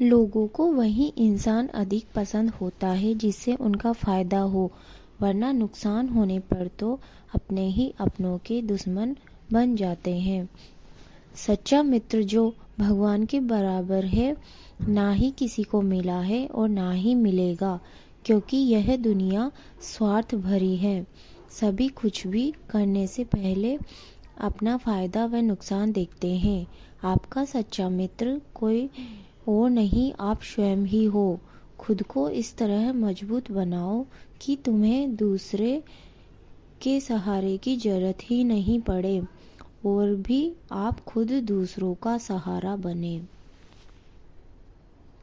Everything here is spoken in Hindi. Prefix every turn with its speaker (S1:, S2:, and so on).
S1: लोगों को वही इंसान अधिक पसंद होता है जिससे उनका फ़ायदा हो, वरना नुकसान होने पर तो अपने ही अपनों के दुश्मन बन जाते हैं। सच्चा मित्र जो भगवान के बराबर है, ना ही किसी को मिला है और ना ही मिलेगा, क्योंकि यह दुनिया स्वार्थ भरी है। सभी कुछ भी करने से पहले अपना फ़ायदा व नुकसान देखते हैं। आपका सच्चा मित्र कोई और नहीं, आप स्वयं ही हो। खुद को इस तरह मज़बूत बनाओ कि तुम्हें दूसरे के सहारे की ज़रूरत ही नहीं पड़े और भी आप खुद दूसरों का सहारा बने।